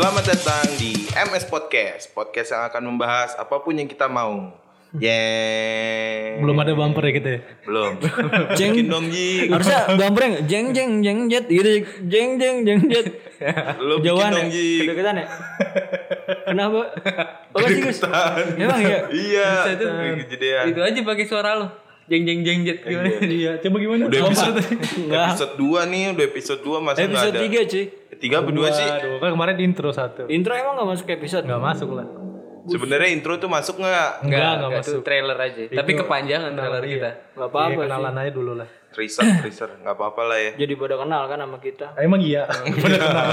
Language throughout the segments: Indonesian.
Selamat datang di MS Podcast, podcast yang akan membahas apa pun yang kita mau. Yeay. Belum ada bumper ya kita ya. Belum. Jeng. Bikin dong Ji. Harusnya bumpernya jeng jeng jeng jet gitu jeng jeng jeng jet. Lu Jauhan dong ya? Ji. Kedeketan ya? Kenapa? Apa sih Gus? Emang ya? Iya. Kejadian. Itu aja pakai suara lo. Jeng jeng jeng jet gimana? Iya, coba gimana? Udah episode, episode 2 nih, udah episode 2 masa nggak Episode ada. 3 cuy. Tiga apa dua sih? Aduh, kan kemarin intro satu. Intro emang gak masuk episode? Enggak masuk lah. Sebenarnya intro tuh masuk nggak? Enggak, Enggak, enggak enggak masuk. trailer aja. Tapi kepanjangan trailer kita. Gak Iya, apa-apa sih. kenalan aja dulu lah. Teaser, teaser, nggak apa-apa lah ya. Jadi pada kenal kan sama kita. Emang iya.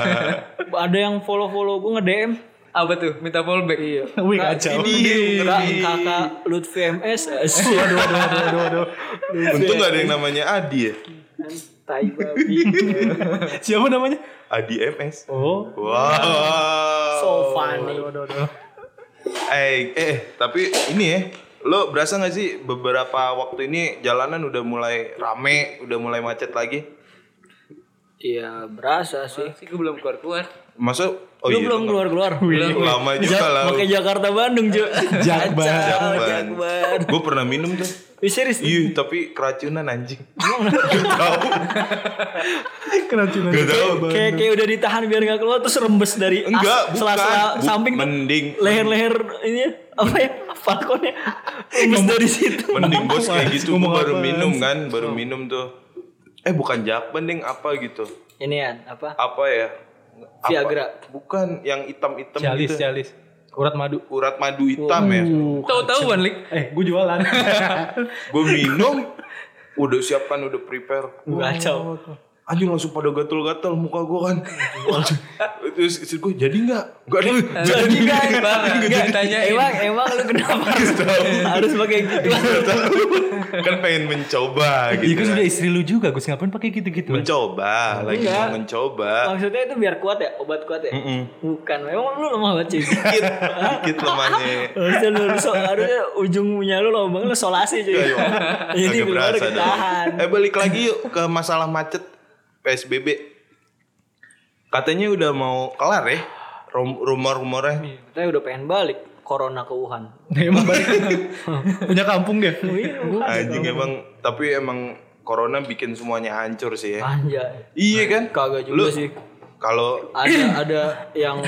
Ada yang follow-follow gue nge-DM. Apa tuh? Minta fallback. Iya. Wih kacau. Kak, kakak Lutfi MS. Waduh, waduh, waduh, waduh, waduh. Untung nggak ada yang namanya Adi ya. Tai babi. Siapa namanya? Adi MS. Oh. Wow. So funny. Waduh, waduh. Eh, eh, tapi ini ya, lo berasa gak sih beberapa waktu ini jalanan udah mulai rame, udah mulai macet lagi? Iya berasa sih. Sih gue belum keluar-keluar. Masa, oh Lu iya, belum keluar-keluar. belum lama juga lah. Pakai Jakarta Bandung. Kacau, Jakbar. Jakbar. Gue pernah minum tuh. Ih, serius? Iya, tapi keracunan anjing. Keracunan. Gak tau. Kayak kayak udah ditahan biar nggak keluar terus rembes dari as- Enggak, bukan. sela-sela samping mending. leher-leher ini apa ya falconnya rembes dari situ. Mending bos kayak gitu, gua baru minum kan, baru minum tuh. Eh bukan jakban ding, apa gitu. Ini ya apa? Apa ya? Apa? Viagra. Bukan, yang hitam-hitam Cialis, gitu. cialis. Urat madu. Urat madu hitam ya. Tahu-tahu Wan Lik. Eh, gue jualan. Gue minum, udah siapkan, udah prepare. Kacau. Anjing langsung pada gatel-gatel muka gue kan. Terus istri gue jadi nggak? Nggak deh. Jadi Bang, enggak ditanyain. Emang emang lu kenapa harus, harus pakai gitu? kan pengen mencoba Iya gitu. kan kan. udah istri lu juga, Gus. Ngapain pakai gitu-gitu? Mencoba, lagi Enggak. mau mencoba. Maksudnya itu biar kuat ya, obat kuat ya? Bukan, memang lu lemah banget cuy. Dikit, dikit lemahnya. Harusnya lu, harusnya ujungnya lu loh bang lu solasi cuy. Jadi Agak keluar berasa dong. ketahan. Eh balik lagi yuk ke masalah macet PSBB. Katanya udah mau kelar ya rum- rumor-rumornya. Kita udah pengen balik corona ke Wuhan. Emang balik. Punya kampung dia. Anjing emang tapi emang corona bikin semuanya hancur sih ya. Anjay. Iya kan? Kagak juga Lu sih. Kalau Ada ada yang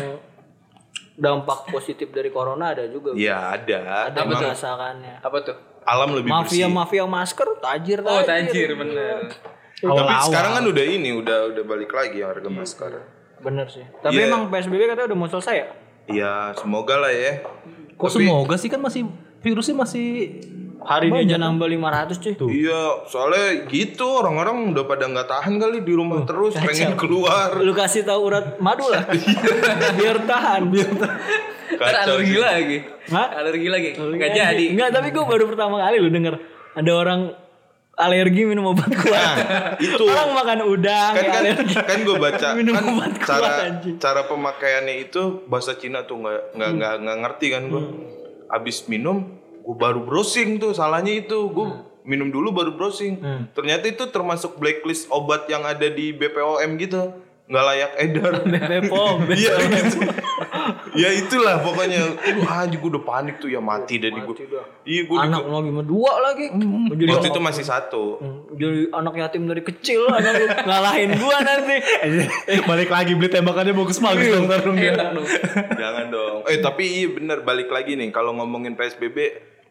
dampak positif dari corona ada juga. ya ada, Ada emang merasakannya. Apa tuh? alam lebih Mafia bersih. mafia masker tajir Oh, tajir bener. Tapi sekarang kan udah ini, udah udah balik lagi harga masker. Bener sih. Tapi Iya. emang PSBB katanya udah mau selesai ya? Iya, semoga lah ya. Kok semoga sih kan masih virusnya masih Hari ini aja nambah 500 cuy. Iya, soalnya gitu orang-orang udah pada nggak tahan kali di rumah terus pengen keluar. Lu kasih tahu urat madu lah. biar tahan. Biar tahan. Kacau alergi sih. lagi. Hah? Alergi lagi. Enggak jadi. Enggak, tapi gue baru pertama kali lu denger ada orang alergi minum obat kuat. Nah, itu Orang makan udang kan kan, alergi. kan gue baca Minum kan obat kuat, cara anjing. cara pemakaiannya itu bahasa Cina tuh nggak nggak nggak nggak ngerti kan gue. Abis minum, gue baru browsing tuh salahnya itu gue minum dulu baru browsing. Ternyata itu termasuk blacklist obat yang ada di BPOM gitu, nggak layak edar. Bepom. Iya gitu. ya itulah pokoknya. Aduh anjing gue udah panik tuh ya mati dari gue. Iya gue Anak lagi mah dua lagi. Jadi, waktu itu masih satu. jadi anak yatim dari kecil anak lu ngalahin gua nanti. eh balik lagi beli tembakannya bagus-bagus dong tarung dia. Enak dong. Jangan dong. Eh tapi iya bener balik lagi nih kalau ngomongin PSBB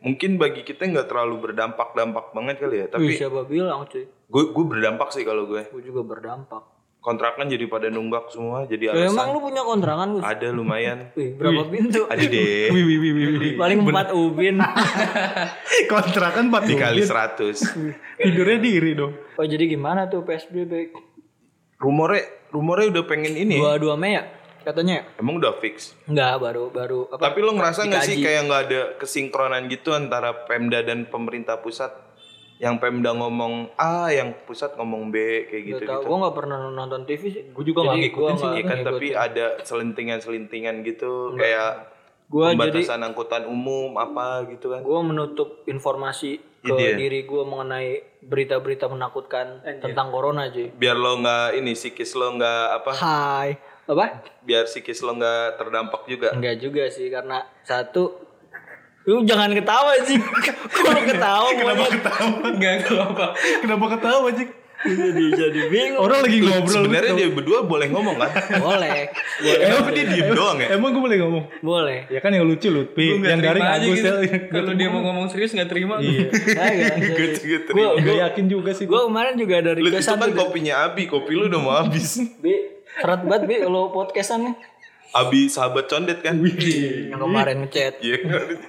mungkin bagi kita nggak terlalu berdampak dampak banget kali ya. Wih, Tapi siapa bilang cuy? gue gue berdampak sih kalau gue. Gue juga berdampak. Kontrakan jadi pada nunggak semua jadi Eh, emang alasan. lu punya kontrakan Gus? Ada lumayan. Wih, berapa pintu? Ada deh. Wih, wih, wih, wih, wih. Paling empat ubin. Kontrakan 4 Dikali 100. Tidurnya diri dong. Oh jadi gimana tuh PSBB? Rumornya rumornya udah pengen ini. Dua dua Mei ya katanya? Emang udah fix. Enggak, baru baru apa? Tapi lo ngerasa nggak sih kayak nggak ada kesinkronan gitu antara Pemda dan pemerintah pusat? Yang Pemda ngomong A, yang pusat ngomong B kayak gitu Gak tau, gitu. gue gak pernah nonton TV sih. Gue juga nggak Jadi ngikutin gua sih. Iya kan tapi ada selentingan-selentingan gitu kayak Gua jadi pembatasan angkutan umum apa gitu kan. gue menutup informasi ke Iya. diri gue mengenai berita-berita menakutkan tentang corona cuy. Biar lo nggak ini psikis lo nggak apa Hai, Apa? Biar psikis lo nggak terdampak juga. Enggak juga sih karena satu lu jangan ketawa sih. Kalau ketawa kenapa ketawa? Enggak apa-apa. Kenapa ketawa Cik? Jadi jadi bingung. Orang lagi ngobrol. Sebenarnya dia berdua boleh ngomong kan? Boleh. Emang dia diem doang ya? Emang gue boleh ngomong? Boleh. Ya kan yang lucu Lutfi, yang garing Agus gitu. ya. Kalau dia mau ngomong serius nggak terima. Iya. Gue Gak yakin juga sih. gue kemarin juga ada Lu itu requestan kan kopinya Abi, kopi lu udah mau habis. Bi, seret banget Bi kalau podcastan nih. Abi sahabat condet kan? Yang kemarin ngechat. Iya.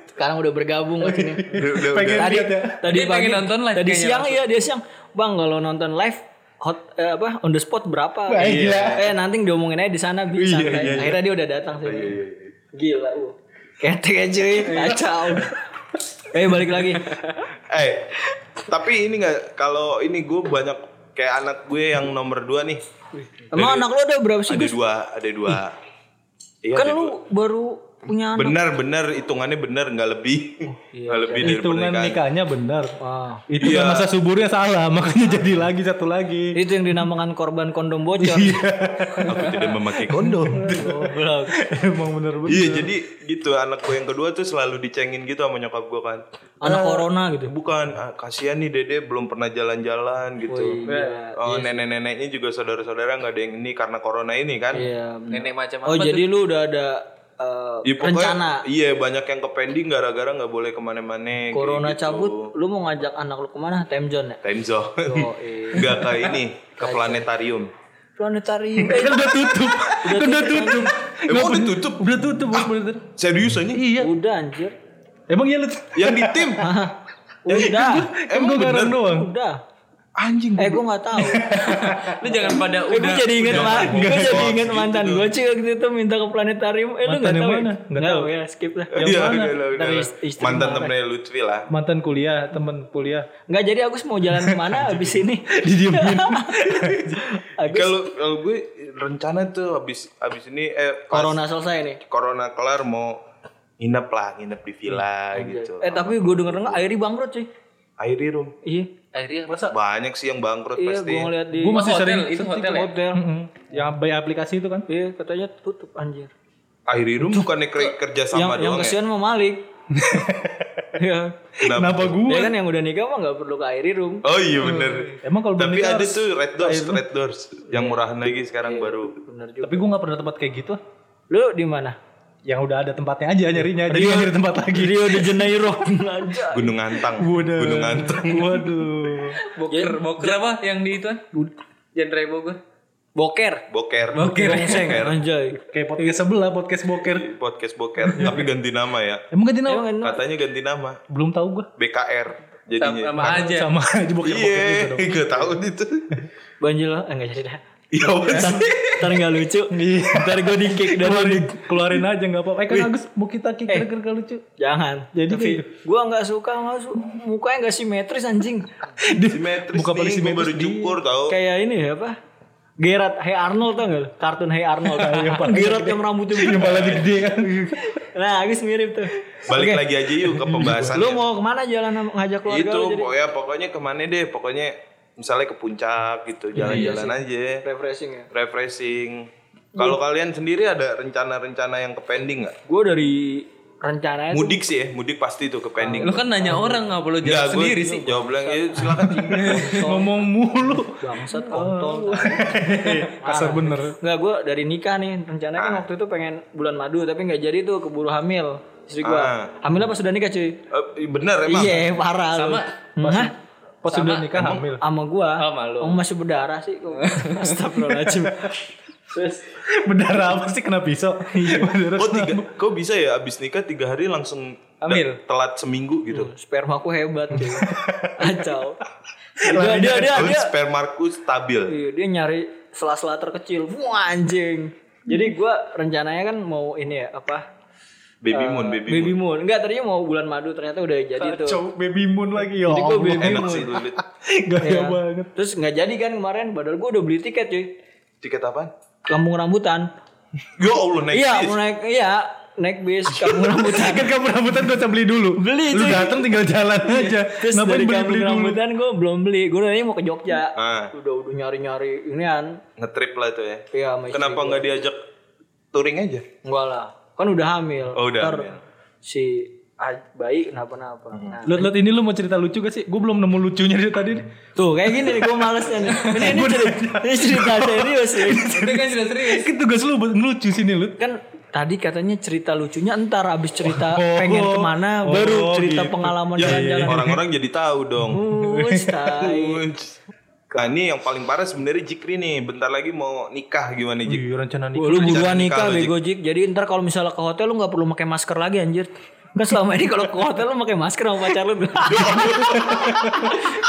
Sekarang udah bergabung ke sini. Udah, udah, Pengen. Tadi lihat ya. tadi Dia pengen pagi nonton live Tadi siang langsung. iya dia siang. Bang kalau nonton live hot eh, apa on the spot berapa? Wah, gila. Eh nanti diomongin aja di sana bi Iya, iya, iya. Akhirnya dia udah datang sih. Gila uh. Ketek aja cuy, kacau. eh balik lagi. Eh, tapi ini nggak kalau ini gue banyak kayak anak gue yang nomor dua nih. Emang anak lu ada berapa sih Ada dua, ada dua. Iya, Kan lu baru punya anak. Benar, benar hitungannya benar nggak lebih, nggak lebih dari Hitungan pernikahan. nikahnya benar. Wah. Itu Iya. masa suburnya salah, makanya jadi lagi satu lagi. Itu yang dinamakan korban kondom bocor. Aku tidak memakai kondom. Emang bener bener. iya, jadi gitu anak gue yang kedua tuh selalu dicengin gitu sama nyokap gue kan. Anak corona gitu. Bukan, ah, kasihan nih dede belum pernah jalan-jalan gitu. Iya. Oh nenek-neneknya juga saudara-saudara nggak ada yang ini karena corona ini kan. Iya. bener. Nenek macam Oh apa jadi lu udah ada eh, Ya, pokoknya, rencana Iya banyak yang ke pending gara-gara nggak boleh ke mana-mana. kayak corona gitu. cabut, lu mau ngajak anak lu ke mana? Time zone ya? Time zone. Oh, iya. Nggak ke ini, ke planetarium. Planetarium. Eh, Kan udah tutup. Kan udah tutup. Emang udah tutup? Udah tutup, Bos, bener. Serius aja? Iya. Udah anjir. Emang iya lu. Yang di tim? Udah. Emang garang doang. Udah. Anjing. Eh gue gak tahu. Lu jangan pada Eh gue udah. jadi inget udah ma- ngomong gue jadi inget gitu mantan tuh. gue cuy waktu itu minta ke planetarium. Eh lu Mantan gak yang tahu? mana? ya? Nggak Nggak tahu. ya skip lah. Iya, mana? udah, udah, udah. Dari ist- istri Mantan temennya Lutfi lah. Mantan kuliah, temen kuliah. Nggak jadi Agus mau jalan ke mana abis ini? Didiemin. Kalau kalau gue rencana tuh habis habis ini eh corona selesai nih. corona kelar mau nginep lah, nginep di villa gitu. Eh tapi gue denger denger Airi bangkrut cuy. Airi room. Iya. Akhirnya masa Banyak sih yang bangkrut Iya pasti. gue ngeliat di Gue masih hotel, sering itu hotel ya? hotel. Mm-mm. yang by aplikasi itu kan. Iya katanya tutup anjir. Airi room bukannya ker- kerja yang sama yang doang ya? kesian mau Malik. Iya. Kenapa gue? Ya kan yang udah nikah mah nggak perlu ke Airi room. Oh iya bener. Emang kalau Tapi ada tuh Red Doors, Red Doors yang murahan lagi sekarang baru. Bener juga. Tapi gue gak pernah tempat kayak gitu. Lu di mana? Yang udah ada tempatnya aja nyarinya. Jadi gak nyari tempat lagi. Rio de Janeiro. Aja. Gunung Antang. Waduh. Gunung Antang. Waduh. boker boker apa yang di itu kan? Genre Bogor. Boker. Boker. Bongseng anjay. Kayak podcast sebelah, podcast boker. Podcast Boker. Tapi ganti nama ya. Emang ganti nama? Emang. Katanya ganti nama. Belum tahu gue. BKR. Sama, Jadinya. sama aja. Sama aja boker boker Iya, gitu dong. gak tahu itu. Banjir eh, enggak jadi dah. Iya, Ntar, ntar gak lucu. Ntar gue di kick dari Keluarin, keluarin aja gak apa-apa. Eh kan Agus mau kita kick gara-gara gak lucu. Jangan. Jadi Tapi kayak gua nggak suka sama su- mukanya nggak simetris anjing. Simetris Buka paling nih, gue baru simetris di- cukur tau. Kayak ini ya apa? Gerard Hey Arnold tau gak? Kartun Hey Arnold. Gerard yang rambutnya Yang begini. kepala gede kan. Nah, Agus mirip tuh. Balik lagi aja yuk ke pembahasan. Lu mau ke mana jalan ngajak keluarga itu pokoknya pokoknya ke mana deh pokoknya misalnya ke puncak gitu jalan-jalan aja Refreshing ya. refreshing kalau kalian sendiri ada rencana-rencana yang ke pending nggak Gue dari rencananya tuh mudik sih ya mudik pasti tuh ke pending Lu kan nanya orang nggak perlu Nggak, jawab gue sendiri sih. jawab bilang ya silakan Ngomong mulu. bangsat kontol. Kasar bener. Enggak, gue dari nikah nih. Rencananya kan waktu itu pengen bulan madu tapi nggak jadi tuh keburu hamil. Istri gue. Ah. Hamil apa sudah nikah cuy? Eh, bener emang Iya, parah. Sama. Hah? Pas sudah nikah hamil. Sama gua. Oh, malu. Oh, masih berdarah sih kok. Astagfirullahaladzim. Terus Berdarah apa sih kena pisau? Berdarah oh tiga kok bisa ya abis nikah tiga hari langsung Hamil. telat seminggu gitu sperma aku hebat cuy. Kacau. Dia dia dia, dia, spermaku stabil iya, dia nyari sela-sela terkecil. Wah anjing. Jadi gua rencananya kan mau ini ya apa? Baby moon baby, Baby moon moon. Enggak tadinya mau bulan madu ternyata udah jadi tuh. Cowok baby moon lagi ya. Jadi Allah. baby enak moon. sih. Gaya Iya. banget. Terus nggak jadi kan kemarin padahal gua udah beli tiket cuy. tiket apaan Kampung rambutan. ya Allah naik iya, mau naik iya. naik bis kampung rambutan. Kan kamu rambutan usah beli dulu. Beli, Lu datang tinggal jalan aja. Terus Ngapain dari beli-beli kampung dulu? rambutan gue belum beli. Gue tadi mau ke Jogja. Ah. Udah udah nyari-nyari inian. Ngetrip lah itu ya. Iya, Kenapa nggak diajak touring aja? Enggak lah. Kan udah hamil. Oh, udah Ntar hamil. si bayi kenapa-napa. Nah, Lut, Lut, ini lu mau cerita lucu gak sih? Gue belum nemu lucunya dari tadi nih. Tuh kayak gini nih gue malesnya nih. Ini, ini, cerita, ini cerita serius sih. Itu kan sudah serius. Kan tugas lu buat ngelucu sini, Lut. Kan tadi katanya cerita lucunya entar abis cerita Oh, pengen ke mana oh, baru cerita gitu. pengalaman Ya, jalan-jalan. orang-orang jadi tahu dong. Tai. Nah ini yang paling parah sebenarnya Jikri nih. Bentar lagi mau nikah gimana Jik? Iya, rencana nih. Wah, lu buruan Rencana nikah nikah lu, bego Jik. Jadi ntar kalau misalnya ke hotel lu nggak perlu pakai masker lagi anjir. Kan selama ini kalau ke hotel lu pakai masker sama pacar lu. Gue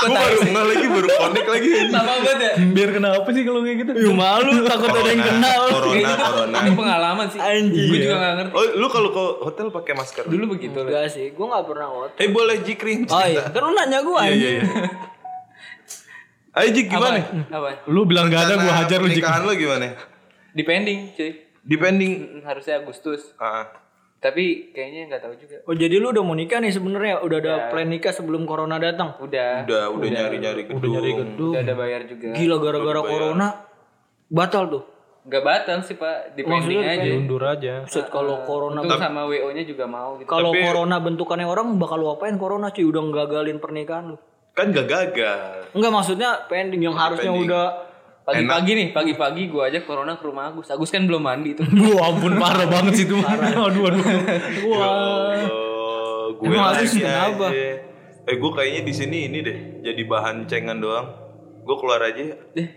baru nggak lagi baru connect lagi. Sama banget ya. Biar kenapa sih kalau kayak gitu? Ih, malu takut ada yang kenal. Corona, corona. Ini pengalaman sih. Anjing. Gue juga gak ngerti. Oh, lu kalau ke hotel pakai masker? Dulu begitu. Enggak sih, gue gak pernah hotel. Eh boleh Jikri. Oh iya, kan lu nanya gue Iya iya iya. Ayo Jik gimana? Apa? Lu bilang gak ada, gue hajar lu Jik. Pernikahan lu gimana? Depending cuy. Depending. Hmm, Harusnya Agustus. Ah, Tapi kayaknya nggak tahu juga. Oh jadi lu udah mau nikah nih sebenarnya, udah ada plan nikah sebelum corona datang. Udah. udah udah nyari-nyari gedung. Udah nyari gedung. Udah ada bayar juga. Gila gara-gara corona batal tuh. Gak batal sih pak. Depending Maksudnya aja. Undur aja. Set kalau corona Untung sama WO-nya juga mau gitu. kalau corona bentukannya orang bakal lu apain corona cuy udah nggagalin pernikahan lu. Kan gak gagal. Enggak maksudnya pending yang harusnya Pending. udah Pagi-pagi nih, pagi-pagi gue ajak corona ke rumah Agus. Agus kan belum mandi tuh. Wah ampun parah banget sih itu. Aduh aduh. aduh. Wah. Oh, gue Emang harus kenapa? aja. Eh gue kayaknya di sini ini deh, jadi bahan cengan doang. Gue keluar aja. Deh,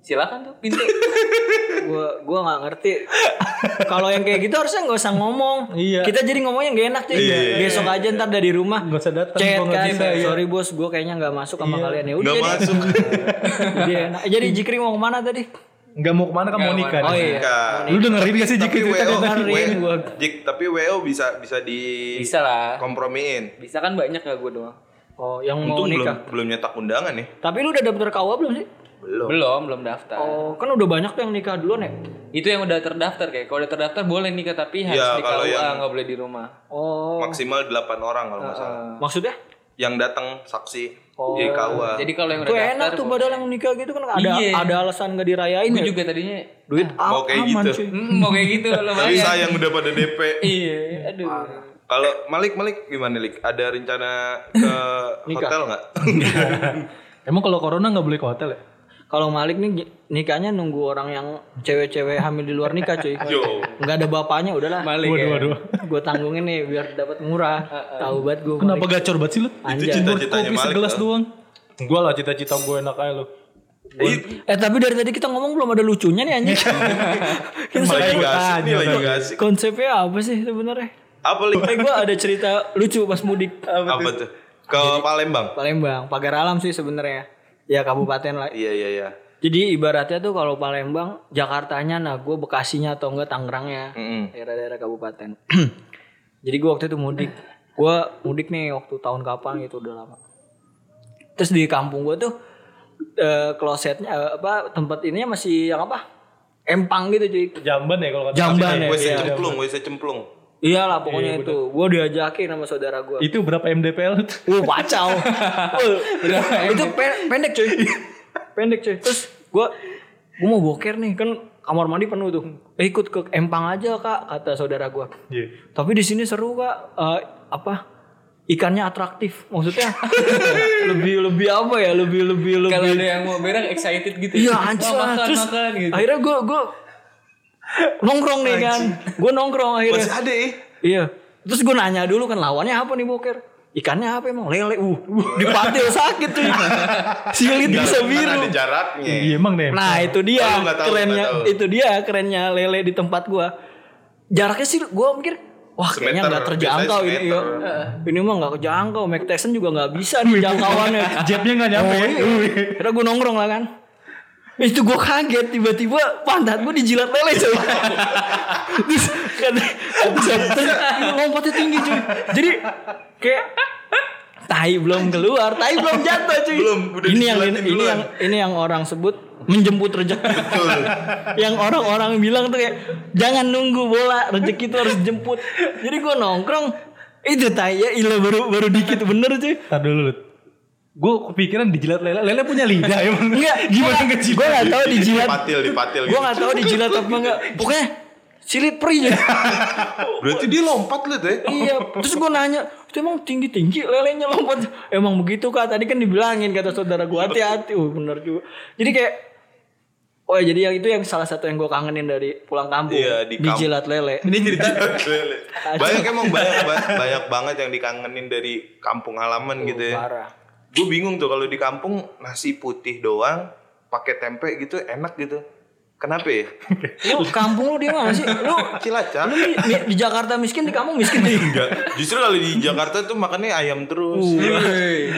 silakan tuh pintu. gua gua nggak ngerti. kalau yang kayak gitu harusnya nggak usah ngomong. Iya. Kita jadi ngomongnya gak enak cuy. Iya, iya, Besok aja ntar dari rumah. Gak usah datang. Chat gua nggak kan, bisa, iya. sorry bos, gue kayaknya nggak masuk sama kalian ya. Udah Nggak masuk. jadi enak. Jadi Jikri mau ke mana tadi? Nggak mau ke mana kan mau Nggak nikah. Oh iya. Nikah. Lu dengerin gak sih Jik Tapi itu WO, tadi? dengerin gua. Jik, tapi WO bisa bisa di Bisa lah. kompromiin. Bisa kan banyak gak gue doang. Oh, yang mau Untung belum nikah. belum nyetak undangan nih. Tapi lu udah daftar KUA belum sih? Belum. Belum, belum daftar. Oh, kan udah banyak tuh yang nikah duluan ya? Itu yang udah terdaftar kayak. Kalau udah terdaftar boleh nikah tapi harus Ya, di kalau KUA yang- nggak boleh di rumah. Oh, Maksimal 8 orang kalau nggak salah. maksudnya? Yang datang saksi Oh. di KUA. Jadi kalau yang Tuh udah enak daftar tuh boleh. padahal yang nikah gitu kan ada Iya. ada alasan gak dirayain Gue ya? juga tadinya Duit Mau am- kayak aman gitu. hmm, mau kayak gitu Tapi lumayan. sayang udah pada DP. Iya, aduh. Kalau Malik Malik gimana Lik? Ada rencana ke hotel nggak? Emang kalau corona nggak boleh ke hotel ya? Kalau Malik nih nikahnya nunggu orang yang cewek-cewek hamil di luar nikah cuy. Yo. Nggak ada bapaknya udahlah. Malik Waduh ya. waduh. Gue tanggungin nih biar dapat murah. Tahu banget gue. Kenapa gacor banget sih lu? Itu cita-citanya Kopi Malik. segelas doang. Gua lah cita-cita gue enak aja lu. Eh tapi dari tadi kita ngomong belum ada lucunya nih anjing. Kita Lagi sebenarnya gak asik nih, lagi gak asik. konsepnya apa sih sebenarnya? Apa Lik? Eh gue ada cerita lucu pas mudik. Apa tuh? Ke Palembang. Palembang, pagar alam sih sebenarnya. Ya kabupaten lah. Iya iya iya. Jadi ibaratnya tuh kalau Palembang, Jakartanya, nah gue Bekasinya atau enggak Tangerangnya, Mm-mm. daerah-daerah kabupaten. Jadi gue waktu itu mudik, gue mudik nih waktu tahun kapan gitu udah lama. Terus di kampung gue tuh eh, klosetnya eh, apa tempat ininya masih yang apa? Empang gitu cuy. Jamban ya kalau kata Jamban ya. WC iya. cemplung, WC cemplung. Iyalah pokoknya itu. Gue diajakin sama saudara gue. Itu berapa MDPL? Wah kacau. Wah, itu pe- pendek cuy. pendek cuy. Terus gue gue mau boker nih kan kamar mandi penuh tuh. Eh, ikut ke empang aja kak kata saudara gue. Iya. Tapi di sini seru kak. Eh, apa? Ikannya atraktif. Maksudnya lebih lebih apa ya? Lebih lebih lebih. Kalau ada yang mau berak excited gitu. Iya ya. anjir. Wah, makan, Terus makan gitu. akhirnya gue gue nongkrong nih kan. Gue nongkrong akhirnya. Masih ada ya? Iya. Terus gue nanya dulu kan lawannya apa nih boker? Ikannya apa emang? Lele. Uh, dipatil sakit tuh. Silit bisa biru. ada jaraknya. Iya emang deh. Nah, itu dia Oh, tahu, kerennya itu dia kerennya lele di tempat gua. Jaraknya sih gua mikir Wah kayaknya nggak terjangkau ini ya. Ini mah nggak kejangkau. Mike Tyson juga nggak bisa nih jangkauannya. Jetnya nggak nyampe. Oh, iya. Kira gue nongkrong lah kan. Itu gue kaget tiba-tiba pantat gue dijilat lele coy. Terus kata kata lompatnya tinggi cuy. Jadi kayak tai belum keluar, tai belum jatuh cuy. Belum, udah ini yang ini, ini duluan. yang ini yang orang sebut menjemput rezeki. yang orang-orang bilang tuh kayak jangan nunggu bola, rezeki itu harus jemput. Jadi gue nongkrong itu tai ya ilah baru baru dikit bener cuy. Tar dulu. Gue kepikiran dijilat lele. Lele punya lidah emang. Enggak, Gimana gue ngejilat? gak tahu dijilat. Dipatil, dipatil Gue gitu. gak tahu dijilat apa enggak. Pokoknya silit perih ya. Berarti dia lompat lu tuh ya. iya, terus gue nanya, itu emang tinggi-tinggi lelenya lompat. Emang begitu kak, tadi kan dibilangin kata saudara gue hati-hati. Oh bener juga. Jadi kayak, oh ya jadi yang itu yang salah satu yang gue kangenin dari pulang kampung. Iya, di kamp- Dijilat lele. Ini cerita banyak emang banyak ba- banyak banget yang dikangenin dari kampung halaman gitu ya. Parah. Gue bingung tuh kalau di kampung nasi putih doang pakai tempe gitu enak gitu. Kenapa ya? Lu kampung lu di mana sih? Lu, Cilacap. lu di, di- Jakarta miskin, di kampung miskin nih. Enggak. Justru kalau di Jakarta tuh makannya ayam terus.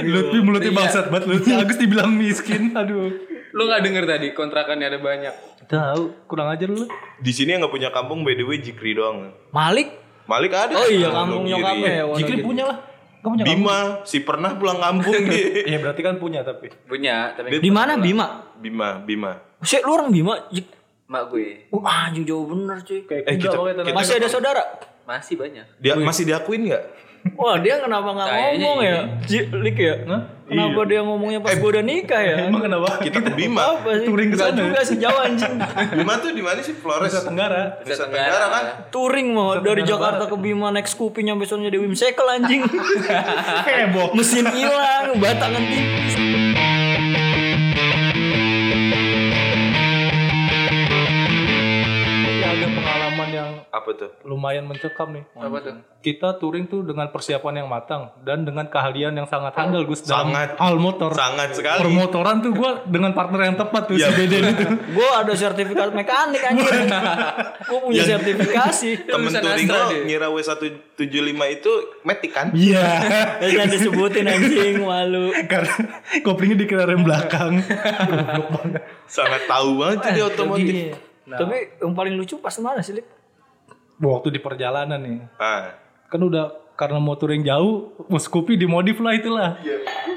Lutfi mulutnya bangsat banget. Lutfi Agus dibilang miskin. Aduh. Lu gak denger tadi kontrakannya ada banyak. Tahu, kurang ajar lu. Di sini yang nggak punya kampung by the way Jikri doang. Malik? Malik ada. Oh iya, kampung nyokapnya ya. Jikri punya lah. Kamu punya kampung? Bima si pernah pulang kampung dia. Iya berarti kan punya tapi. Punya, tapi Di mana Bima? Bima, Bima. Sih, lu orang Bima? Mak gue Wah, anjing jauh bener cuy. Kayak Eh, kita- tenang. Masih ada saudara? masih banyak. Dia masih diakuin nggak? Wah dia kenapa nggak Kayaknya ngomong ya? iya. Ji- Lik ya? Kenapa dia ngomongnya pas gue udah nikah ya? Emang kenapa? Kita ke Bima. Apa sih? Touring ke sana juga sih jauh anjing. Bima tuh di mana sih? Flores. Nusa Tenggara. Nusa Tenggara kan? Touring mau dari Jakarta ke Bima naik Scoopy nyampe sononya di Wimsekel anjing. Heboh. Mesin hilang, batangan tipis. Apa tuh? lumayan mencekam nih. Apa tuh? Kita touring tuh dengan persiapan yang matang dan dengan keahlian yang sangat handal Gus dalam Sangat. hal motor. Sangat sekali. Permotoran tuh gua dengan partner yang tepat tuh Iya, si Deden itu. Gue ada sertifikat mekanik anjing. Gue punya sertifikasi. Temen touring dia. ngira W175 itu metik kan? Iya. Ya, Jangan disebutin anjing malu. Karena koplingnya di rem belakang. Sangat tahu banget tuh dia otomotif. Iya. Tapi yang paling lucu pas mana sih, Lik? Waktu di perjalanan nih. Ah, Kan udah karena mau touring jauh, mau Scoopy dimodif lah itulah.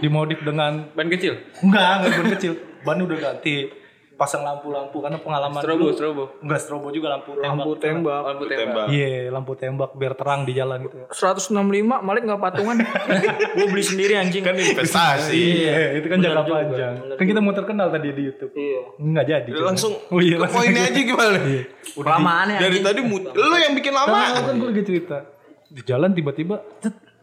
Dimodif dengan Ban kecil. enggak, enggak ban kecil. Ban udah ganti. Pasang lampu-lampu karena pengalaman Strobo, dulu. strobo. Enggak strobo juga lampu tembak. Lampu tembak. Lampu tembak. Iya, lampu tembak biar terang di jalan gitu ya. 165 Malik nggak patungan. gue beli sendiri anjing. Kan investasi. Iya, itu kan jangka panjang. Kan kita mau terkenal tadi di YouTube. Iya. Enggak jadi. Langsung Oh iya, ke poinnya aja gimana? Kelamaan ya. Dari tadi lu yang bikin lama. Kan gue lagi cerita. Di jalan tiba-tiba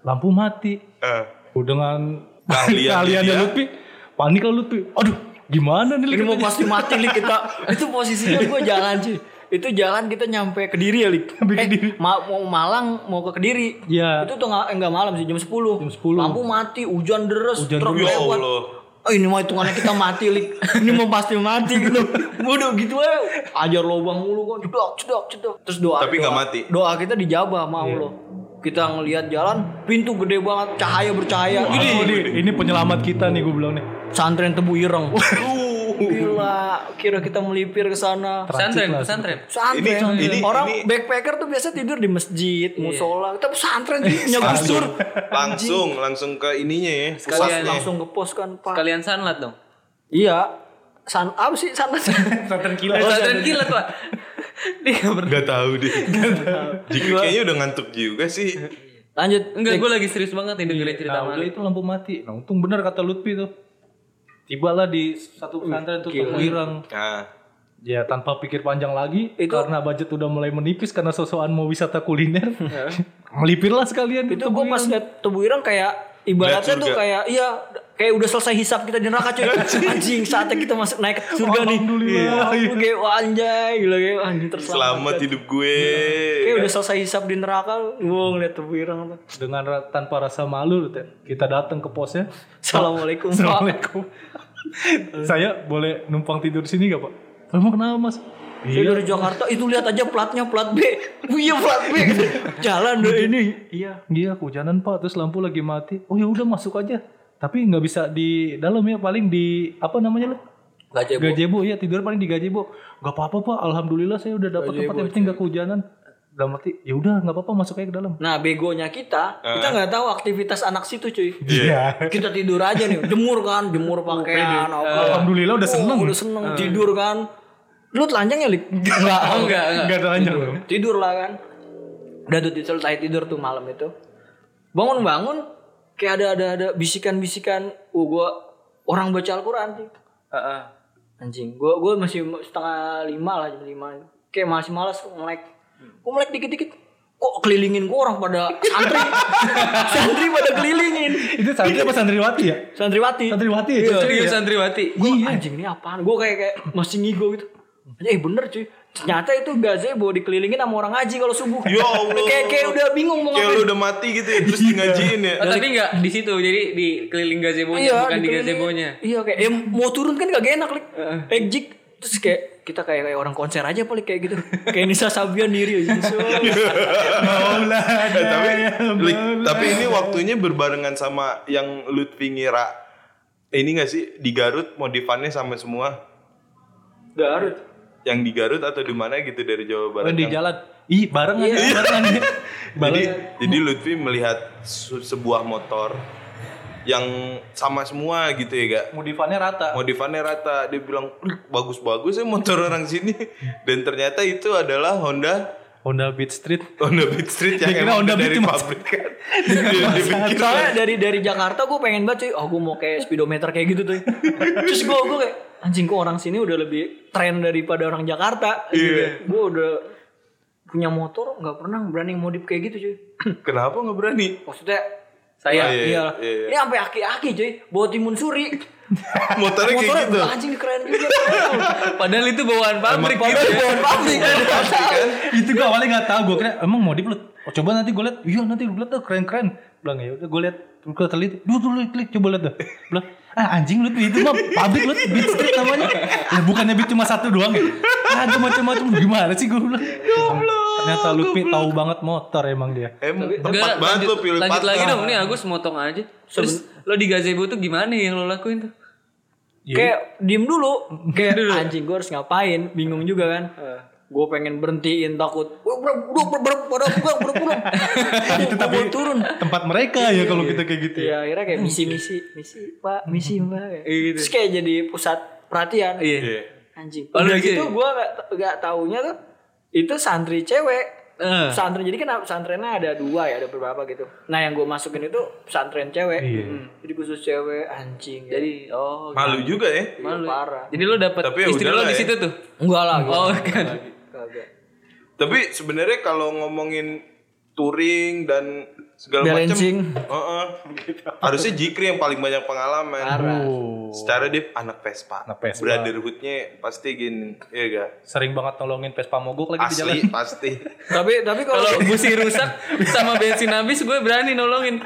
lampu mati. Ah, Oh, dengan Keahlian. Lutfi. Panik lah Lutfi. Aduh, gimana nih? Ini mau pasti mati lik kita. Itu posisinya gue jalan sih. Itu jalan kita nyampe ke Kediri ya lik. Sampai Eh, Kediri. ma- mau Malang mau ke Kediri. Iya. Itu tuh nggak enggak malam sih jam 10. Jam 10. Lampu mati, hujan deres, Hujan truk Ya lewat. Allah. Oh ini mah hitungannya kita mati lik. Ini mau pasti mati gitu. Bodoh gitu aja. Ajar lubang mulu kan. Cedak, cedak, cedak. Terus doa. Tapi nggak doa- mati. Doa kita dijabah sama Allah. Kita ngelihat jalan, pintu gede banget, cahaya bercahaya. Ini, ini, ini penyelamat kita nih gue bilang nih. Santren Tebu Ireng. Uh, Gila, kira kita melipir ke sana. Pesantren, pesantren. Santren. Ini- ini- Orang ini- backpacker tuh biasa tidur di masjid, musola. Tapi pesantren punya Gus Dur. langsung langsung ke ininya ya. Pusatnya. langsung ke pos kan, Pak. Kalian sanlat dong. Iya. San apa sih sanat? Pesantren kilat. Pesantren kilat, Pak. Dia Gak tahu deh. Jika kayaknya udah ngantuk juga sih. Lanjut. Enggak, gue lagi serius banget nih dengerin cerita Nah, udah Malik. itu lampu mati. Nah, untung benar kata Lutfi tuh. Tibalah di satu pesantren tuh Teguirang. Nah, Ya tanpa pikir panjang lagi Itu- karena budget udah mulai menipis karena sosokan mau wisata kuliner. Melipirlah sekalian Itu gue pas liat Tebu Ireng kayak ibaratnya tuh kayak iya kayak udah selesai hisap kita di neraka cuy. Anjing saatnya kita masuk naik ke surga nih. Alhamdulillah. Iya. Kayak wah, anjay gila kayak wah, anjing terselamat. selamat hidup gue. Kayak udah selesai hisap di neraka, gue ngeliat tuh. dengan ra- tanpa rasa malu Teh. kita datang ke posnya. Assalamualaikum Pak. Assalamualaikum. Saya boleh numpang tidur sini gak pak? Emang kenapa mas? Saya dari Jakarta itu lihat aja platnya plat B. Oh iya plat B. Jalan deh ini. Iya, iya kehujanan pak. Terus lampu lagi mati. Oh ya udah masuk aja. Tapi nggak bisa di dalam ya, paling di apa namanya lu? Gajebo. Gajebo ya tidur paling di gajebo. Gak apa-apa pak. Alhamdulillah saya udah dapat tempat yang penting gak kehujanan. dalam arti ya udah nggak apa-apa masuk aja ke dalam Nah begonya kita, kita nggak tahu aktivitas anak situ cuy. iya Kita tidur aja nih, jemur kan, jemur pakaian, apa. alhamdulillah udah seneng Oh, udah seneng tidur kan. Lu telanjang ya, Lik? Enggak. Oh, enggak, enggak. nggak telanjang loh tidur lah kan. Udah tuh selesai tidur tuh malam itu. Bangun-bangun kayak ada ada ada bisikan-bisikan, "Oh, gua orang baca Al-Qur'an sih." Heeh. Anjing, gua gua masih setengah lima lah jam lima. Kayak masih malas melek. Gua melek dikit-dikit. Kok kelilingin gua orang pada santri. santri pada kelilingin. itu santri apa santriwati ya Santriwati. santriwati ya Iya. cewek Serius ya? santriwati. Gue anjing ini apaan? Gue kayak kayak masih ngigo gitu. Eh bener cuy. Ternyata itu gazebo dikelilingin sama orang ngaji kalau subuh. Ya Allah. kayak kayak udah bingung mau Kayak ngapain. lu udah mati gitu ya terus di ngajiin ya. Oh, tapi enggak di situ. Jadi di keliling gazebonya bukan di dikelilingin. gazebonya. Iya kayak ya, mau turun kan gak enak lik. Exit terus kayak kita kayak, kayak orang konser aja paling kayak gitu. kayak Nisa Sabian diri aja. So, Maulana Eh, tapi ya Lik, Maulana. tapi ini waktunya berbarengan sama yang Lutfi ngira ini gak sih di Garut modifannya sama semua Garut. Yang di Garut atau di mana gitu dari Jawa Oh, Barat di yang- jalan. Ih barengan ya barengan ya jadi jadi Lutfi melihat sebuah motor yang sama semua gitu ya gak modifannya rata. Modifannya rata. Dia bilang "Wih, bagus-bagus ya motor orang sini. Dan ternyata itu adalah Honda Honda Beat Street Honda Beat Street yang Dia kira emang Honda dari Beat cuma- pabrik kan Dia dipikir Soalnya dari dari Jakarta gue pengen banget cuy. Oh gue mau kayak speedometer kayak gitu tuh. Terus gue gue kayak anjing kok orang sini udah lebih tren daripada orang Jakarta. Iya. Gue udah punya motor nggak pernah berani modif kayak gitu cuy. kenapa nggak berani Maksudnya Saya Oh, iya, iya. iya. Ini sampai aki-aki cuy. Bawa timun suri. motornya kayak Motornya gitu anjing keren juga. padahal itu bawaan pabrik gitu. Padahal bawa pabrik. itu gue awalnya nggak tahu gue kira emang modif lu oh, coba nanti gue liat iya nanti gue liat tuh keren keren bilang ya udah gue liat gue teliti dulu dulu klik coba liat dah bilang ah anjing lu tuh itu mah pabrik lu beat street namanya ya bukannya beat cuma satu doang ya ada macam-macam gimana sih gue bilang ternyata Lutfi tahu banget motor emang dia Em, Enggak, tepat banget lanjut, tuh pilih lanjut lagi dong. Nih Agus motong aja. Terus lo di gazebo tuh gimana yang lo lakuin tuh? Kayak diem dulu. Kayak anjing gue harus ngapain. Bingung juga kan. Gue pengen berhentiin takut. Itu tapi turun. tempat mereka ya kalau kita kayak gitu ya Iya akhirnya kayak misi misi misi pak misi mbak kayak. Iya, gitu. terus kayak jadi pusat perhatian Iya. Iya. anjing udah lu gitu gue gak, gak taunya tuh itu santri cewek Eh. pesantren jadi kan pesantrennya ada dua ya ada beberapa gitu nah yang gue masukin itu pesantren cewek Iya. Hmm. jadi khusus cewek anjing ya. Jadi oh Malu juga ya. malu parah Jadi lo dapet Tapi ya istri lo di ya. situ tuh. enggak lah Oh gitu. kan. Kagak. Tapi sebenarnya kalau ngomongin touring dan segala macam, Balancing. Heeh. harusnya Jikri yang paling banyak pengalaman. Oh. Secara dia anak Vespa. Anak Vespa. Brotherhoodnya pasti gini, iya gak? sering banget nolongin Vespa mogok lagi di jalan Asli pasti. tapi tapi kalau busi rusak sama bensin habis gue berani nolongin.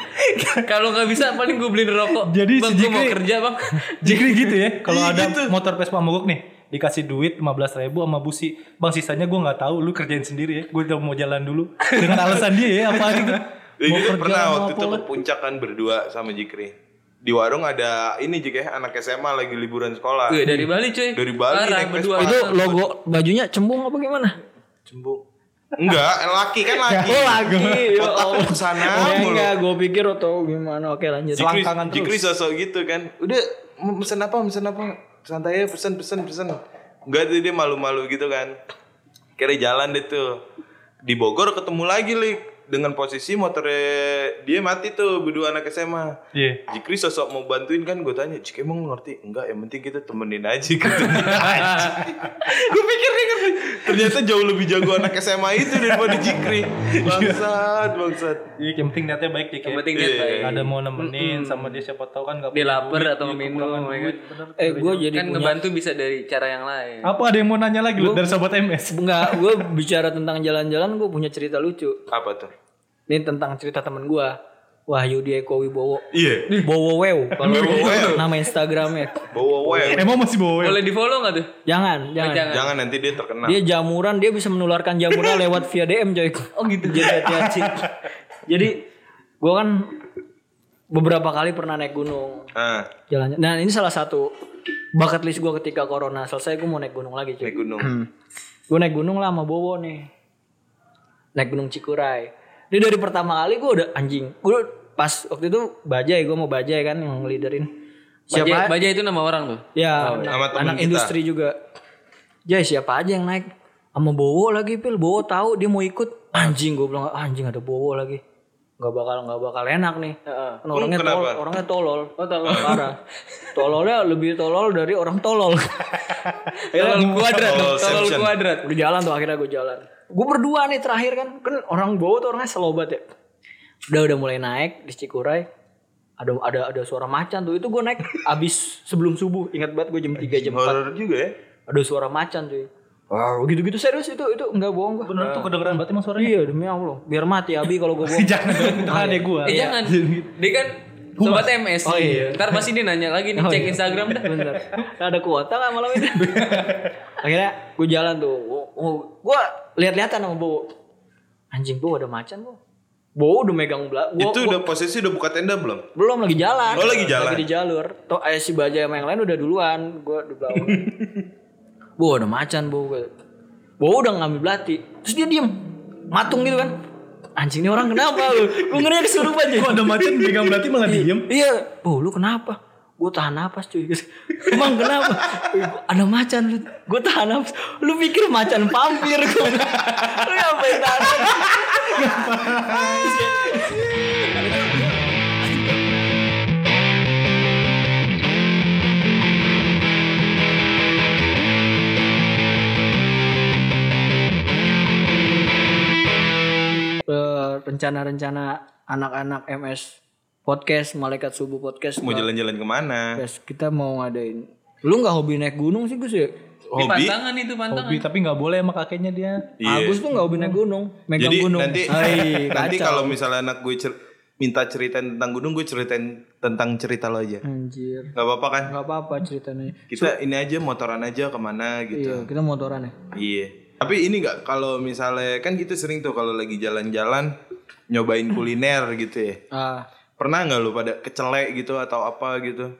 Kalau nggak bisa paling gue beliin rokok. Jadi bang si gue mau Jikri- kerja bang. Jikri gitu ya kalau Iya ada gitu. motor Vespa mogok nih dikasih duit 15 ribu sama busi bang sisanya gue nggak tahu lu kerjain sendiri ya gue udah mau jalan dulu dengan alasan dia ya apa gitu Juga kerja pernah mau waktu itu ke puncak kan berdua sama Jikri. Di warung ada ini juga ya anak SMA lagi liburan sekolah. Gue dari Bali cuy. Dari Bali Parah, naik berdua. Itu logo bajunya cembung apa gimana Cembung. Enggak, laki kan laki. oh lagi ya Otak Allah lu ke sana Oh, enggak, gue pikir atau gimana. Oke lanjut. Jikri, Selangkangan terus. Jikri sosok gitu kan. Udah mau pesen apa? Pesen apa? Santai ya pesen pesen pesen. Enggak tuh dia malu-malu gitu kan. Kira jalan deh tuh. Di Bogor ketemu lagi lik dengan posisi motornya dia mati tuh berdua anak SMA. Iya. Jikri sosok mau bantuin kan gue tanya Jik emang ngerti? Enggak yang penting kita temenin aja gitu Gue pikir dia ngerti Ternyata jauh lebih jago anak SMA itu daripada Jikri Bangsat bangsat Iya, yang penting niatnya baik Dik, ya. Yang penting niat Iya. baik. Ada mau nemenin sama dia siapa tahu kan nggak Dia lapar atau dia minum, duit, bener. Eh gue jadi Kan punya ngebantu bisa dari cara yang lain. apa ada yang mau nanya lagi lu dari sobat MS Enggak, gue bicara tentang jalan-jalan gue punya cerita lucu. Apa tuh? Ini tentang cerita temen gue. Wahyu Eko Wibowo. Iya Bowo Wew kalau nama Instagramnya. Bawa web emang masih bawa ya? Boleh di follow nggak tuh? Jangan, jangan. Jangan. Jangan nanti dia terkenal Dia jamuran, dia bisa menularkan jamuran lewat via DM coy. Oh gitu. Jadi hati-hati. Jadi gue kan beberapa kali pernah naik gunung. Nah Jalan. Nah ini salah satu bucket list gue ketika corona selesai gue mau naik gunung lagi cuy. naik gunung Gue naik gunung lah sama Bowo nih. naik gunung Cikuray. Dia dari pertama kali gue udah anjing. Gue pas waktu itu bajai gue mau bajai kan yang ngeliderin. Bajai, Siapa? Bajai itu nama orang tuh. Ya, Sama temen anak kita. industri juga. Jay siapa aja yang naik? Sama Bowo lagi, Pil. Bowo tahu dia mau ikut. Anjing gue bilang, anjing ada Bowo lagi. Nggak bakal nggak bakal enak nih. Kan orangnya kenapa? tolol, orangnya tolol. Oh, tolol parah. Tololnya lebih tolol dari orang tolol. Tolol kuadrat, Tolol tolol kuadrat. Udah jalan tuh akhirnya gue jalan. Gue berdua nih terakhir kan. Kan orang Bowo tuh orangnya selobat ya. Udah udah mulai naik di Cikuray. Ada ada ada suara macan tuh. Itu gue naik abis sebelum subuh. Ingat banget gue jam 3 jam 4 Horor juga ya. ada suara macan cuy. Wah, gitu-gitu serius itu itu enggak bohong gua. Bener tuh kedengeran banget emang suaranya. Iya demi Allah. Biar mati Abi kalau gua bohong. Jangan dong, itu kan adek gua. Eh jangan. Dia kan sobat MS. Oh, iya. Ntar pasti dia nanya lagi nih Oh, cek iya. Instagram dah. Bener. Ada kuota nggak malam ini? Akhirnya gua jalan tuh. Gua, gua lihat-lihatan sama Bowo. Anjing Bowo ada macan Bowo. Bowo udah megang belah. Gua, itu gua- udah posisi udah buka tenda belum? belum lagi jalan. Oh, lagi jalan. Lagi di jalur. Toh eh, si Baja sama yang lain udah duluan. Gua di belakang. Bowo ada macan Bowo. Bowo udah ngambil belati. Terus dia diem. Matung gitu kan. Anjing ini orang kenapa lu? Gue ngeri kesurupan aja. Kok ada macan pegang berarti malah diem? Iya. Bowo lu kenapa? Gue tahan napas cuy. Emang kenapa? Ada macan lu. Gue tahan napas. Lu pikir macan vampir gue. lu ngapain tahan rencana-rencana anak-anak MS podcast malaikat subuh podcast Mau jalan-jalan ke mana? Guys, kita mau ngadain lu nggak hobi naik gunung sih Gus ya Ini Hobi? pantangan itu pantangan. Hobi tapi nggak boleh sama kakeknya dia. Iya. Agus tuh nggak hobi naik gunung megang Jadi gunung nanti Hai, nanti kalau misalnya anak gue cer- minta ceritain tentang gunung, gue ceritain tentang cerita lo aja. anjir Gak apa-apa kan? nggak apa-apa ceritanya Kita ini aja motoran aja ke mana gitu. iya kita motoran ya Iya. Tapi ini nggak kalau misalnya kan kita sering tuh kalau lagi jalan-jalan nyobain kuliner gitu ya. ah Pernah nggak lu pada kecelek gitu atau apa gitu?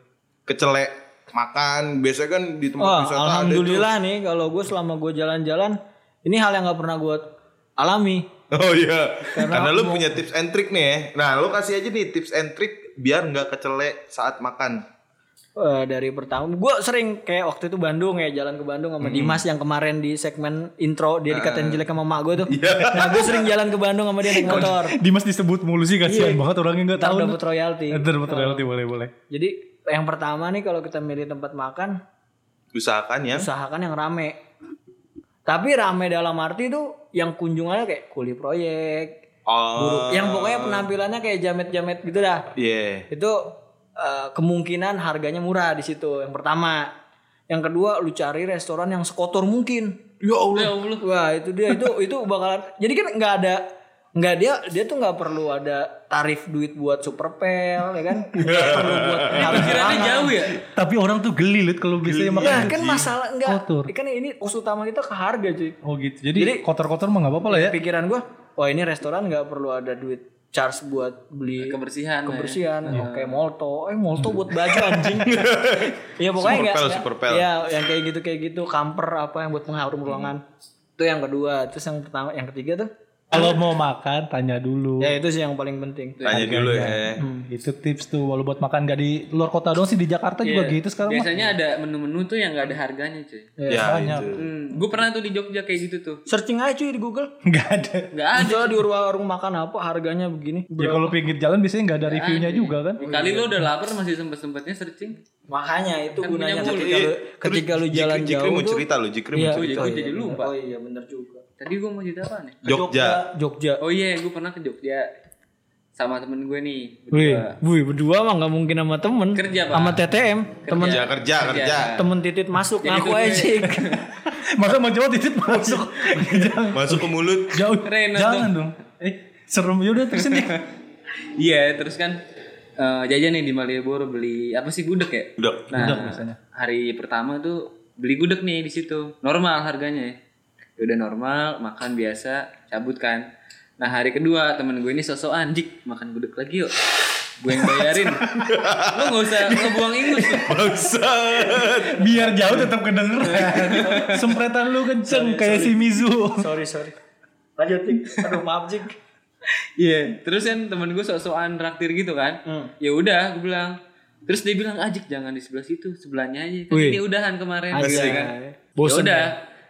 Kecelek makan biasanya kan di tempat Wah, wisata ada tuh. alhamdulillah nih kalau gue selama gue jalan-jalan ini hal yang nggak pernah gue alami Oh iya. Karena, lu punya tips and trick nih ya. Nah, lu kasih aja nih tips and trick biar nggak kecelek saat makan. Eh, dari pertama. Gue sering kayak waktu itu Bandung ya jalan ke Bandung sama Dimas yang kemarin di segmen intro dia dikatain jelek sama mak gue tuh. Nah gue sering jalan ke Bandung sama dia naik motor. Dimas disebut mulu sih kasihan banget orangnya nggak tahu. dapet royalti. Ntar. dapat royalti boleh boleh. jadi yang pertama nih kalau kita milih tempat makan Usahakan ya. usahakan yang rame. Tapi rame dalam arti tuh yang kunjungannya kayak kuli proyek Oh. yang pokoknya penampilannya kayak jamet-jamet gitu dah. Iya. itu eh, kemungkinan harganya murah di situ yang pertama yang kedua lu cari restoran yang sekotor mungkin Ya Allah. Ya Allah. wah itu dia itu itu bakalan jadi kan nggak ada nggak dia dia tuh nggak perlu ada tarif duit buat super pel ya kan nggak perlu buat Pikirannya jauh ya. Tapi orang tuh geli liat kalau biasanya makan. ya kan masalah enggak Kotor. kan ini fokus utama kita ke harga cuy Oh gitu. Jadi kotor-kotor mah nggak apa-apa lah ya. pikiran gua wah ini restoran nggak perlu ada duit charge buat beli Kebersihan. ya. kebersihan oh, kayak molto eh molto buat baju anjing ya pokoknya nggak Super pel, nggak- super pel. ya yang kayak gitu kayak gitu kamper apa yang buat pengharum ruangan itu yang kedua terus yang pertama yang ketiga tuh Kalau mau makan tanya dulu. ya itu sih yang paling penting Tanya dulu ya. Itu tips tuh walau buat makan gak di luar kota doang sih di Jakarta juga gitu sekarang mah. Biasanya ada menu-menu tuh yang gak ada harganya cuy. Ya, banyak. itu. Hmm, gue pernah tuh di Jogja kayak gitu tuh. searching aja cuy di Google Nggak ada. Gak ada. Misalnya di warung makan apa harganya begini Ya kalau pinggir jalan biasanya nggak ada reviewnya juga kan. Kali lo udah lapar masih sempet-sempetnya searching. makanya itu Kan gunanya ketika lu ketika lu Jikri- jalan Jikri jauh mau tuh cerita lu, Jikri iya, mau cerita. Oh, jadi lupa. oh iya bener juga Tadi gue mau cerita apa nih? Jogja. Jogja Oh iya, gue pernah ke Jogja sama temen gue nih. Wih, Berdua. wih berdua mah nggak mungkin sama temen Kerja, Pak. sama TTM temen Kerja, kerja, kerja. temen titit masuk Jadi ngaku aja Masa mau coba titip masuk. Masuk ke mulut. jauh. Keren jangan dong. Eh serem ya udah terusin deh. Iya, terus kan eh, jajan nih di Malioboro beli apa sih gudeg ya? Udah. Nah, hari pertama tuh beli gudeg nih di situ. Normal harganya. Ya udah normal, makan biasa, cabut kan. Nah, hari kedua temen gue ini sosok anjik makan gudeg lagi yuk. Gue yang bayarin. Lu gak usah ngebuang ingus. Bangsat. Biar jauh tetap kedengeran. Sempretan lu kenceng kayak si Mizu. sorry sorry Lanjut, Cik. Aduh, maaf, Cik. Iya, terus kan temen gue sok-sokan traktir gitu kan. Hmm. Ya udah, gue bilang. Terus dia bilang, "Ajik jangan di sebelah situ, sebelahnya aja." Kan dia udahan kemarin. Anjay. Ya kan? Bosen ya udah,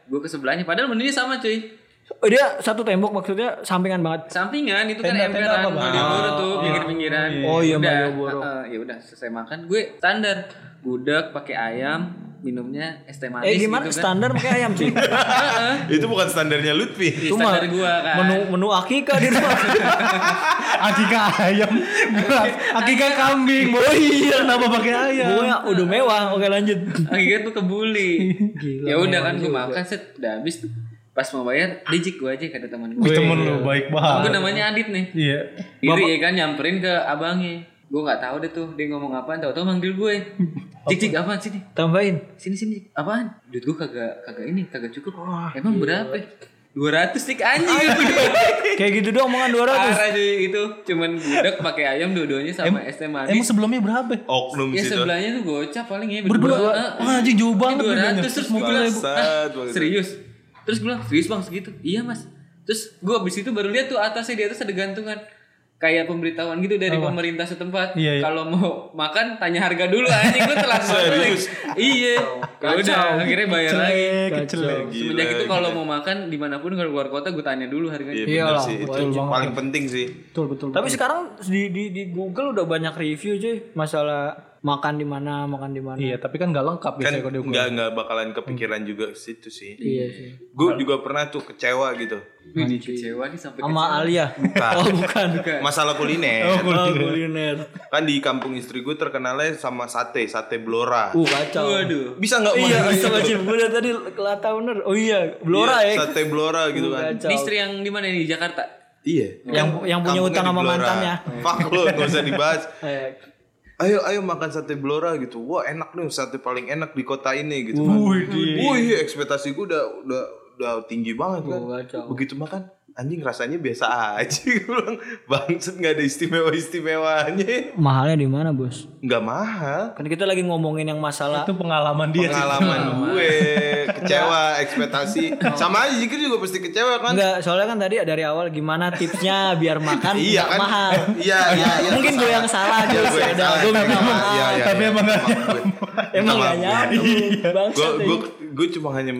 gue ke sebelahnya padahal menunya sama, cuy. Oh, dia satu tembok maksudnya sampingan banget. Sampingan itu kan Tenda-tenda emperan apa, Bang? Malioboro tuh, Oh, pinggir-pinggiran. Oh, iya, Udah, Malioboro. heeh, ya udah selesai makan, gue standar gudeg pakai ayam, minumnya es teh manis Eh gimana gitu kan. standar pakai ayam, Cik? Itu bukan standarnya Lutfi. Iya, Itu mah standar gua kan. Menu menu akikah di rumah. Akika ayam. Akika kambing. Oh iya, kenapa pakai ayam? Gue udah mewah. Oke, lanjut. Akhirnya tuh kebuli. Gila, ya udah kan gue juga. makan set udah habis tuh. Pas mau bayar, dijik gue aja kata teman gue. Temen lu baik Gue banget. namanya Adit nih. Iya. Iri ya kan nyamperin ke abangnya. Gue nggak tahu deh tuh dia ngomong apaan, tahu-tahu manggil gue. Cik cik apaan sini? Tambahin. Sini sini apaan? Duit gue kagak kagak ini kagak cukup. Emang berapa? 200 dik anjing. Kayak gitu doang omongan 200. Parah cuy itu cuman gudeg pakai ayam dua-duanya sama es teh manis. Emang sebelumnya berapa? Oknum ya situ. sebelahnya tuh gocap paling ya Berdua. Heeh. Wah, anjing jauh banget Dua ratus terus gue bilang "Ah, serius. Terus gue bilang serius bang segitu. Iya mas. Terus gue abis itu baru lihat tuh atasnya di atas ada gantungan kayak pemberitahuan gitu dari pemerintah setempat. Iya, iya. Kalau mau makan tanya harga dulu anjing gue telah serius. iya. Ya udah akhirnya bayar lagi. Kecelek. Semenjak itu kalau mau makan di mana pun kalau keluar kota gue tanya dulu harganya. Iya Iyalah, sih. Itu betul banget. paling penting sih. Betul, betul. Tapi sekarang di, di di Google udah banyak review cuy masalah makan di mana, makan di mana. Iya, tapi kan nggak lengkap Kan biasanya kalau nggak nggak bakalan kepikiran juga ke situ sih. Iya sih. Gue juga pernah tuh kecewa gitu. Wih, kecewa nih sampai Sama Alia. Bukan. Oh, bukan. Masalah kuliner. Oh, kuliner. Kan di kampung istri gue terkenalnya sama sate, sate blora. Uh, kacau. Waduh. Bisa nggak Iya, bisa baca gue dari tadi kelata bener. Oh iya, Blora Iya, ya. Sate blora gitu kan. Kacau. Istri yang di mana nih di Jakarta? Iya. Yang yang punya utang sama mantannya. Fuck lu, gak usah dibahas. Ayo, ayo makan sate blora gitu. Wah enak nih, sate paling enak di kota ini gitu kan. Wih, Wih, ekspektasi gue udah udah udah tinggi banget kan. Begitu makan, anjing rasanya biasa aja. Gue bilang, bangset nggak ada istimewa istimewanya. mahalnya di mana, Bos? Nggak mahal. Kan kita lagi ngomongin yang masalah Itu pengalaman dia. sih. Pengalaman gue kecewa, ekspektasi. Sama aja Zikir juga pasti kecewa kan. Enggak, soalnya kan tadi dari awal gimana tipsnya biar makan Iya nggak kan? mahal. Iya, iya, iya. Mungkin gue yang salah Iya, aja. gue yang salah. Gue Iya, iya, iya, Tapi iya. emang nggak gue. Emang Minta gak maaf gue. nyambung. Gue cuma hanya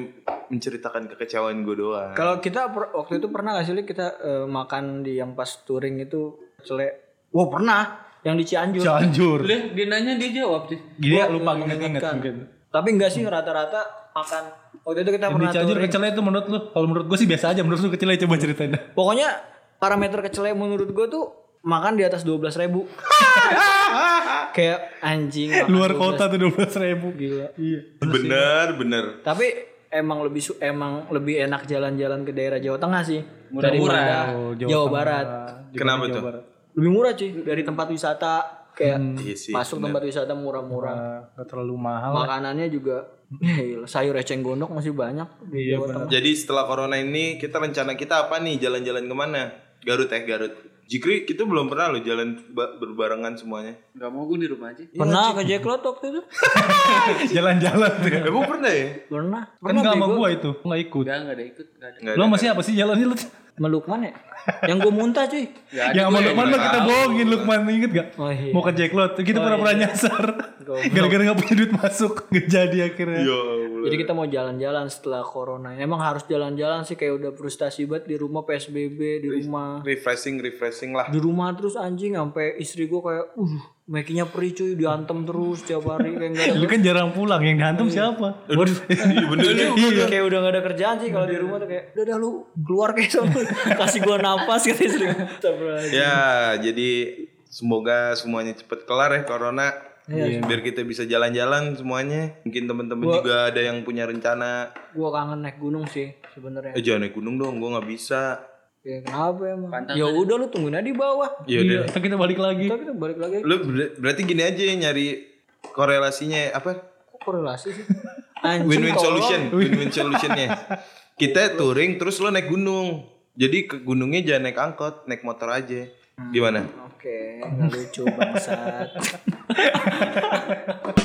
menceritakan kekecewaan gue doang. Kalau kita per- waktu itu pernah gak sih Li, kita eh, makan di yang pas touring itu cele. Wah, pernah. Yang di Cianjur. Cianjur. Lah, dia nanya dia jawab sih. Gini ya lupa inget-inget mungkin. Tapi enggak sih rata-rata makan. Waktu itu kita Yang di pernah Cianjur touring. kecelnya itu menurut lu? Kalau menurut gue sih biasa aja. Menurut lu kecelnya coba ceritain dah. Pokoknya parameter kecele menurut gue tuh makan di atas 12 ribu. Kayak anjing. Luar 12. kota tuh 12 ribu. Gila. Iya. bener bener. Tapi emang lebih su- emang lebih enak jalan-jalan ke daerah Jawa Tengah sih Murah-murah. daripada Oh, Jawa, Tengah. Barat. Kenapa Jawa tuh? Barat. Lebih murah cuy dari tempat wisata kayak Iya sih. masuk tempat wisata murah-murah. Ah, Nggak terlalu mahal. Makanannya juga ya sayur eceng gondok masih banyak di Iya Jawa. Tengah. Jadi setelah corona ini kita rencana kita apa nih jalan-jalan ke mana? Garut eh Garut. Jikri kita belum pernah loh jalan ba- berbarengan semuanya. Gak mau gue di rumah aja. Pernah ke Jacklot waktu itu? Jalan-jalan tuh. Emang pernah ya? Pernah. Kan Pernah nggak sama bego. gua itu. Nggak ikut. Udah gak ada ikut. Gak ada. Ada. masih apa sih jalannya lu? Sama Lukman ya? Yang gue muntah cuy. Ada Yang sama Lukman mah kita bohongin Lukman inget gak? Oh iya. Mau ke Jacklot, kita pernah-pernah nyasar. Gara-gara gak punya duit masuk, gak jadi akhirnya. Ya Allah. Jadi kita mau jalan-jalan setelah corona. Emang harus jalan-jalan sih kayak udah frustasi banget di rumah PSBB di rumah. refreshing refreshing lah. Di rumah terus anjing sampai istri gue kayak uh makinya perih cuy diantem terus tiap hari kayak enggak Lu kan jarang pulang, yang dihantam siapa? Waduh, iya bener juga. kayak udah gak ada kerjaan sih kalau di rumah tuh kayak udah dah lu keluar kayak sama kasih gua napas kata istri gua. Astagfirullahaladzim. Ya, jadi semoga semuanya cepet kelar ya corona. Biar kita bisa jalan-jalan semuanya. Mungkin teman-teman juga ada yang punya rencana. Gua kangen naik gunung sih sebenarnya. Eh jangan naik gunung dong, gua nggak bisa. Ya kenapa emang? Ya udah lu tungguin aja di bawah. Ya udah. Iya, kita balik lagi. Kita kita balik lagi. Lu ber- berarti gini aja nyari korelasinya apa? Kok korelasi sih? Anjing Win-win solution, win-win solutionnya. Kita touring terus lo naik gunung. Jadi ke gunungnya jangan naik angkot, naik motor aja. Gimana? Oke, nggak lucu bangsat.